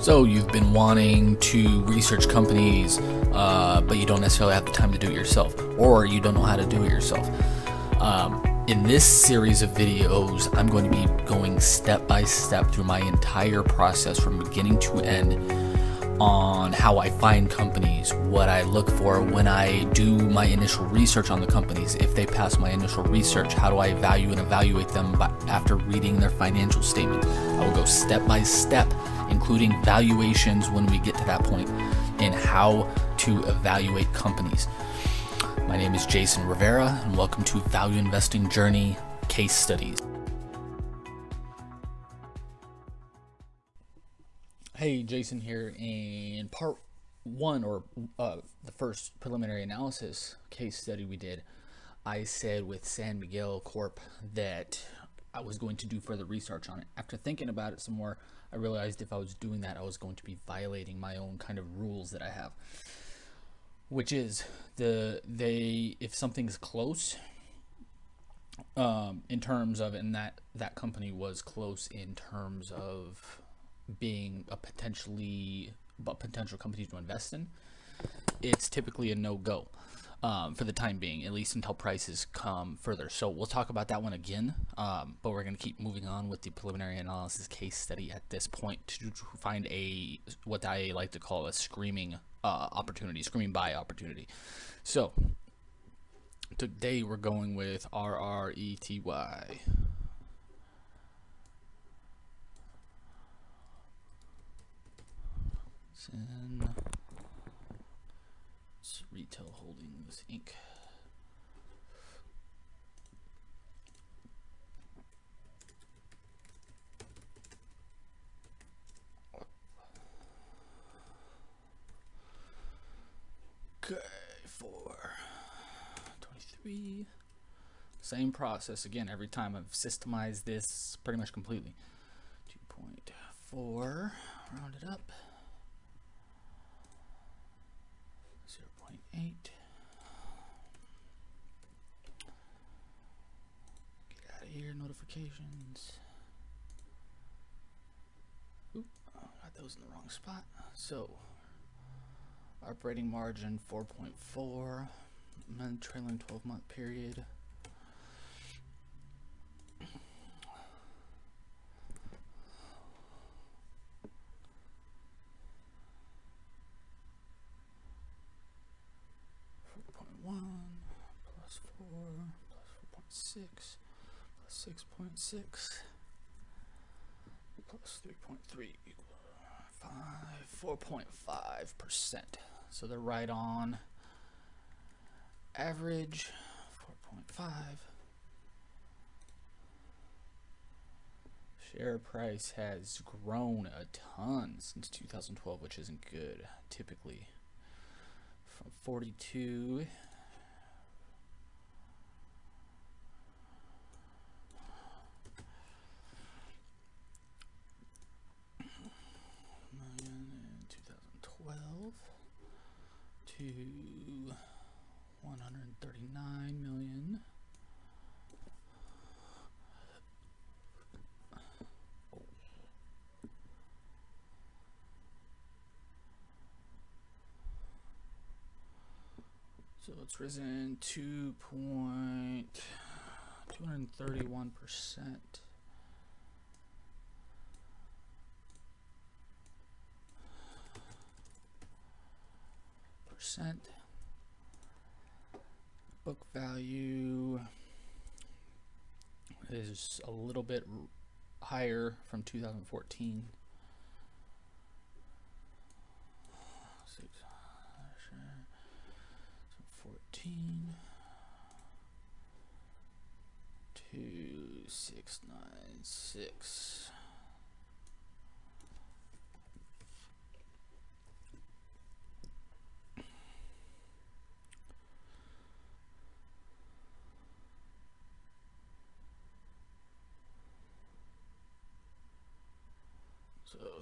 So you've been wanting to research companies, uh, but you don't necessarily have the time to do it yourself, or you don't know how to do it yourself. Um, in this series of videos, I'm going to be going step by step through my entire process from beginning to end on how I find companies, what I look for when I do my initial research on the companies. If they pass my initial research, how do I value and evaluate them by, after reading their financial statement? I will go step by step, including valuations when we get to that point, in how to evaluate companies. My name is Jason Rivera, and welcome to Value Investing Journey Case Studies. Hey, Jason here. In part one, or uh, the first preliminary analysis case study we did, I said with San Miguel Corp that I was going to do further research on it. After thinking about it some more, I realized if I was doing that, I was going to be violating my own kind of rules that I have, which is the they if something's close um, in terms of and that that company was close in terms of being a potentially a potential company to invest in, it's typically a no go um, for the time being, at least until prices come further. So we'll talk about that one again, um, but we're going to keep moving on with the preliminary analysis case study at this point to, to find a what I like to call a screaming uh, opportunity, screaming buy opportunity. So today we're going with RRETY. Sin. It's Retail Holdings Inc. Okay, four, 23. Same process again every time. I've systemized this pretty much completely. 2.4, round it up. 0.8. Get out of here, notifications. Oop, got those in the wrong spot. So, operating margin 4.4, month trailing 12 month period. Six point six plus three point three equals 4.5%. So they're right on average 4.5. Share price has grown a ton since 2012, which isn't good typically. From 42 to 139 million. So it's risen two point two hundred thirty one percent. Percent book value is a little bit higher from 2014. Six, 14 two six nine six.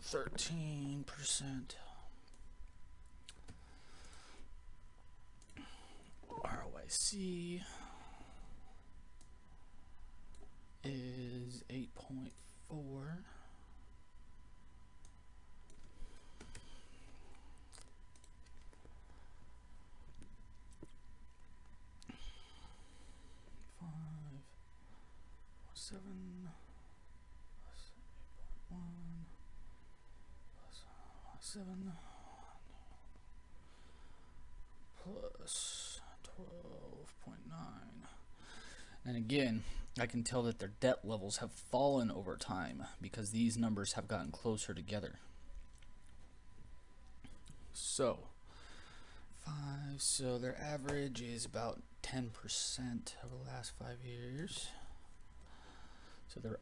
13 percent. ROIC is 8.4 point nine. And again, I can tell that their debt levels have fallen over time because these numbers have gotten closer together. So, five, so their average is about 10% over the last five years. So their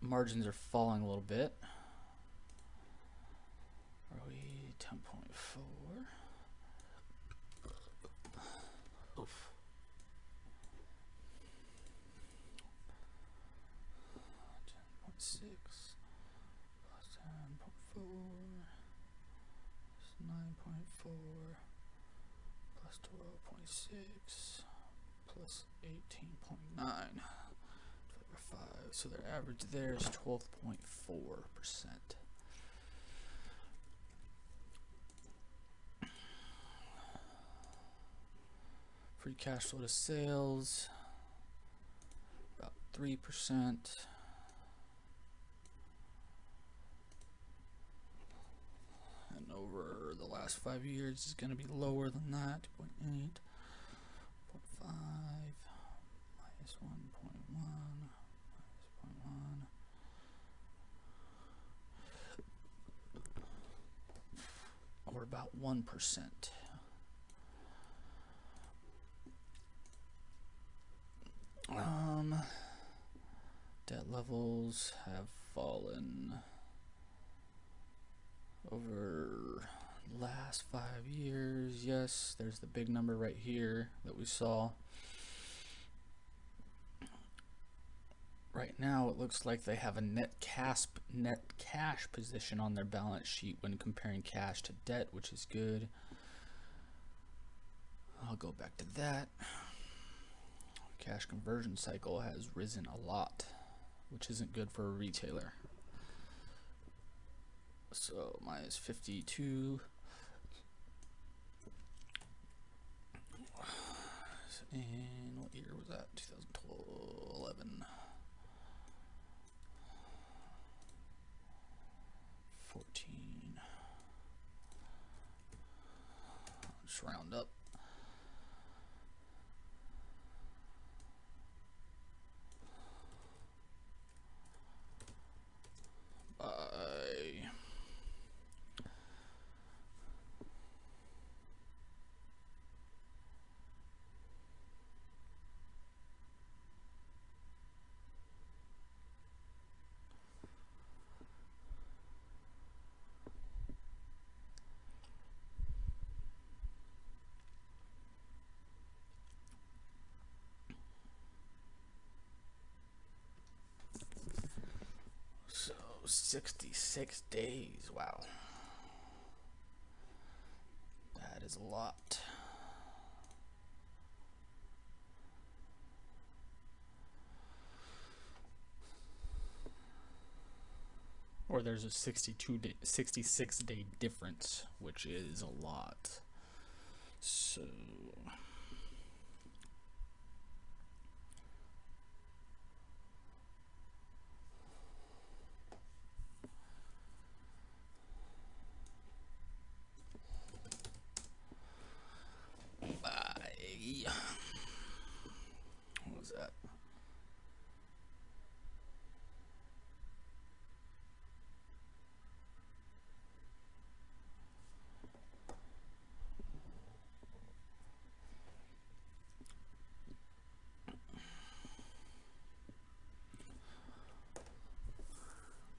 margins are falling a little bit. Are we 10.4? Oof. Ten point six plus ten point four plus nine point four plus twelve point six plus eighteen point nine divided by five. So their average there is twelve point four percent. Free cash flow to sales about three percent. And over the last five years is going to be lower than that, 2.8, 0.5, minus 1.1, minus 0.1, or about 1%. Um, debt levels have fallen over the last five years. Yes, there's the big number right here that we saw. Right now, it looks like they have a net cash net cash position on their balance sheet when comparing cash to debt, which is good. I'll go back to that. Cash conversion cycle has risen a lot, which isn't good for a retailer. So minus 52. And what year was that? 2012, 11. 14. Just round up. By So 66 days. Wow. That is a lot. Or there's a 62 day, 66 day difference, which is a lot. So I, what was that?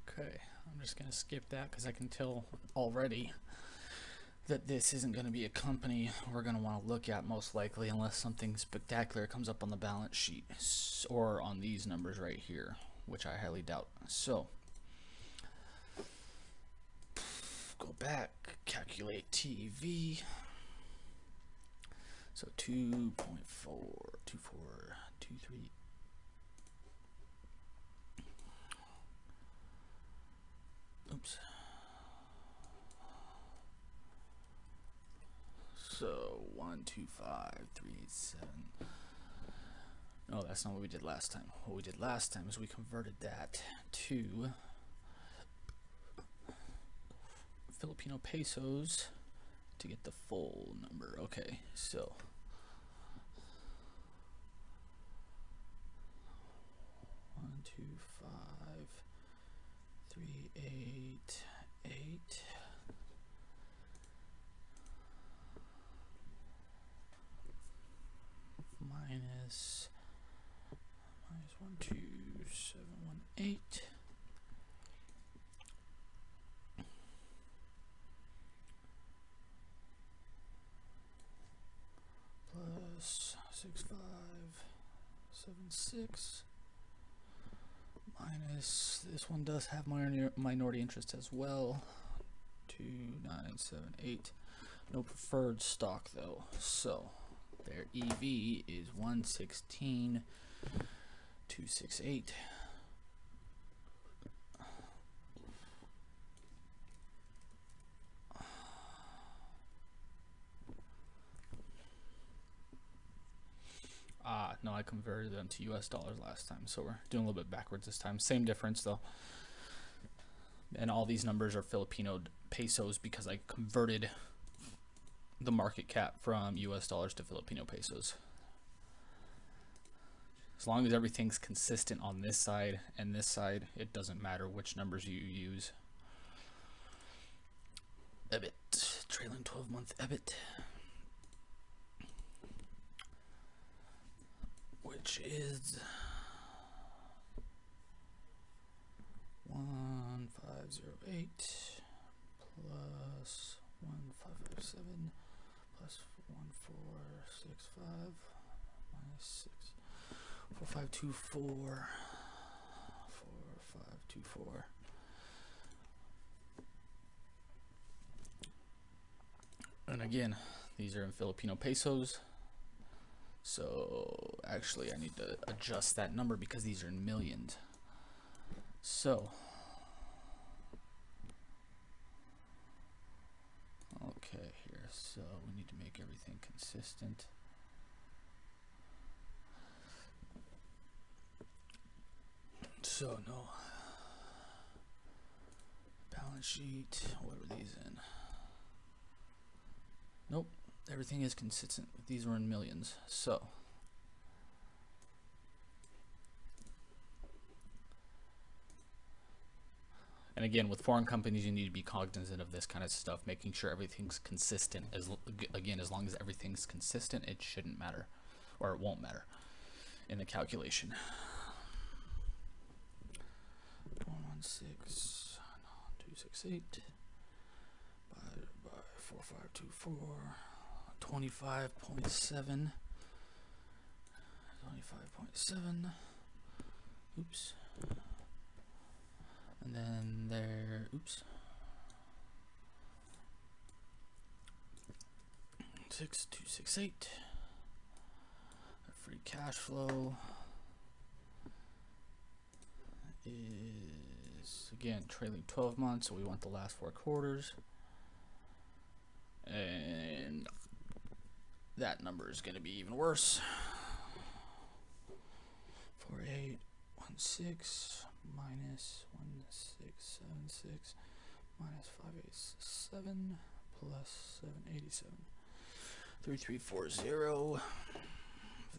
Okay, I'm just gonna skip that because I can tell already that this isn't going to be a company we're going to want to look at most likely unless something spectacular comes up on the balance sheet or on these numbers right here, which I highly doubt. So, go back, calculate EV. So 2.4, 24, 23. Oops. So one, two, five, three, eight, seven. Oh, that's not what we did last time. What we did last time is we converted that to Filipino pesos to get the full number. Okay, so one, two, five, three, eight, eight. Minus minus one two seven one eight. Plus six five seven six. Minus this one does have minor minority interest as well. Two nine seven eight. No preferred stock though so their EV is 116 268 Ah, no, I converted them to US dollars last time, so we're doing a little bit backwards this time. Same difference though. And all these numbers are Filipino pesos because I converted the market cap from US dollars to Filipino pesos. As long as everything's consistent on this side and this side, it doesn't matter which numbers you use. EBIT, trailing 12 month EBIT. Which is one five zero eight plus one five five seven one four six five minus six. Four five two four. Four five two four. And again these are in Filipino pesos. So actually I need to adjust that number because these are in millions. So okay here so we need to make everything consistent. So no balance sheet, what are these in? Nope everything is consistent. These were in millions. So And again, with foreign companies, you need to be cognizant of this kind of stuff, making sure everything's consistent. As again, as long as everything's consistent, it shouldn't matter, or it won't matter in the calculation. One one six two six eight by by four five two four. 25.7 25.7 oops and then there oops. 6268 free cash flow. Is again trailing 12 months so we want the last four quarters. And that number is going to be even worse. 4816 minus 1676 minus 587 plus 787. 3340.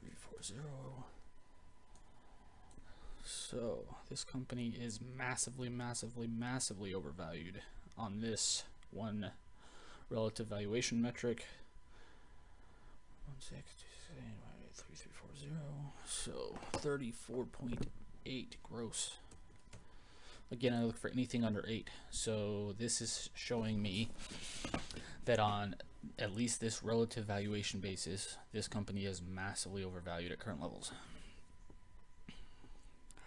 340. So, this company is massively, massively, massively overvalued on this one relative valuation metric. One six three three four zero. So thirty four point eight gross. Again, I look for anything under eight. So this is showing me that on at least this relative valuation basis, this company is massively overvalued at current levels.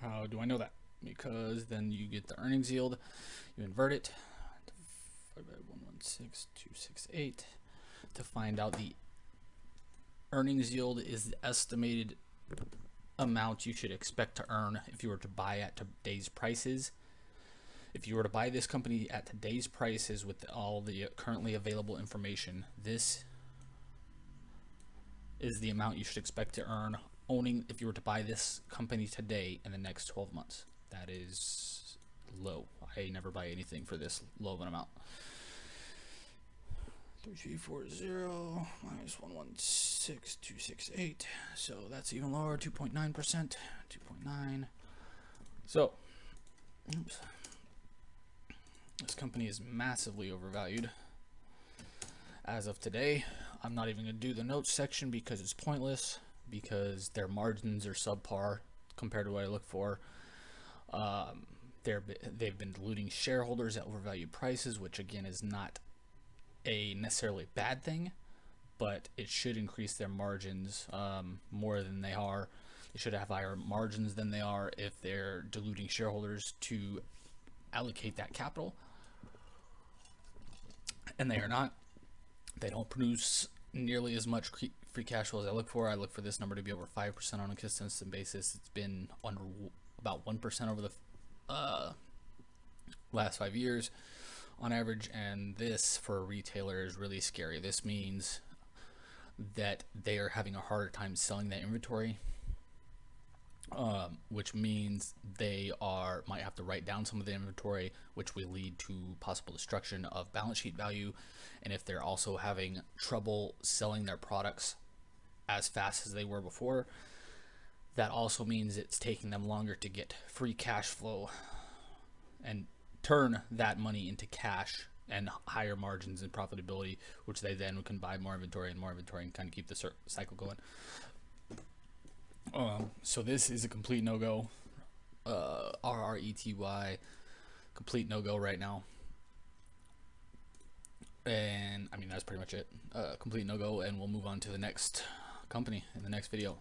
How do I know that? Because then you get the earnings yield, you invert it, 5 by 116268 to find out the earnings yield is the estimated amount you should expect to earn if you were to buy at today's prices. If you were to buy this company at today's prices with all the currently available information, this is the amount you should expect to earn owning if you were to buy this company today in the next 12 months. That is low. I never buy anything for this low of an amount. 3340 minus 116268. So that's even lower, 2.9%. 2.9. So, oops. This company is massively overvalued. As of today, I'm not even going to do the notes section because it's pointless because their margins are subpar compared to what I look for. Um, they're, they've been diluting shareholders at overvalued prices, which again is not a necessarily bad thing, but it should increase their margins um, more than they are. They should have higher margins than they are if they're diluting shareholders to allocate that capital. And they are not. They don't produce nearly as much free cash flow as I look for. I look for this number to be over 5% on a consistent basis. It's been under about 1% over the uh, last five years on average. And this for a retailer is really scary. This means that they are having a harder time selling that inventory um, which means they are might have to write down some of the inventory, which will lead to possible destruction of balance sheet value. And if they're also having trouble selling their products as fast as they were before, that also means it's taking them longer to get free cash flow and turn that money into cash and higher margins and profitability, which they then can buy more inventory and more inventory and kind of keep the cycle going. Um, so this is a complete no-go. Uh, R-R-E-T-Y, complete no-go right now. And I mean, that's pretty much it. Uh, complete no-go, and we'll move on to the next company in the next video.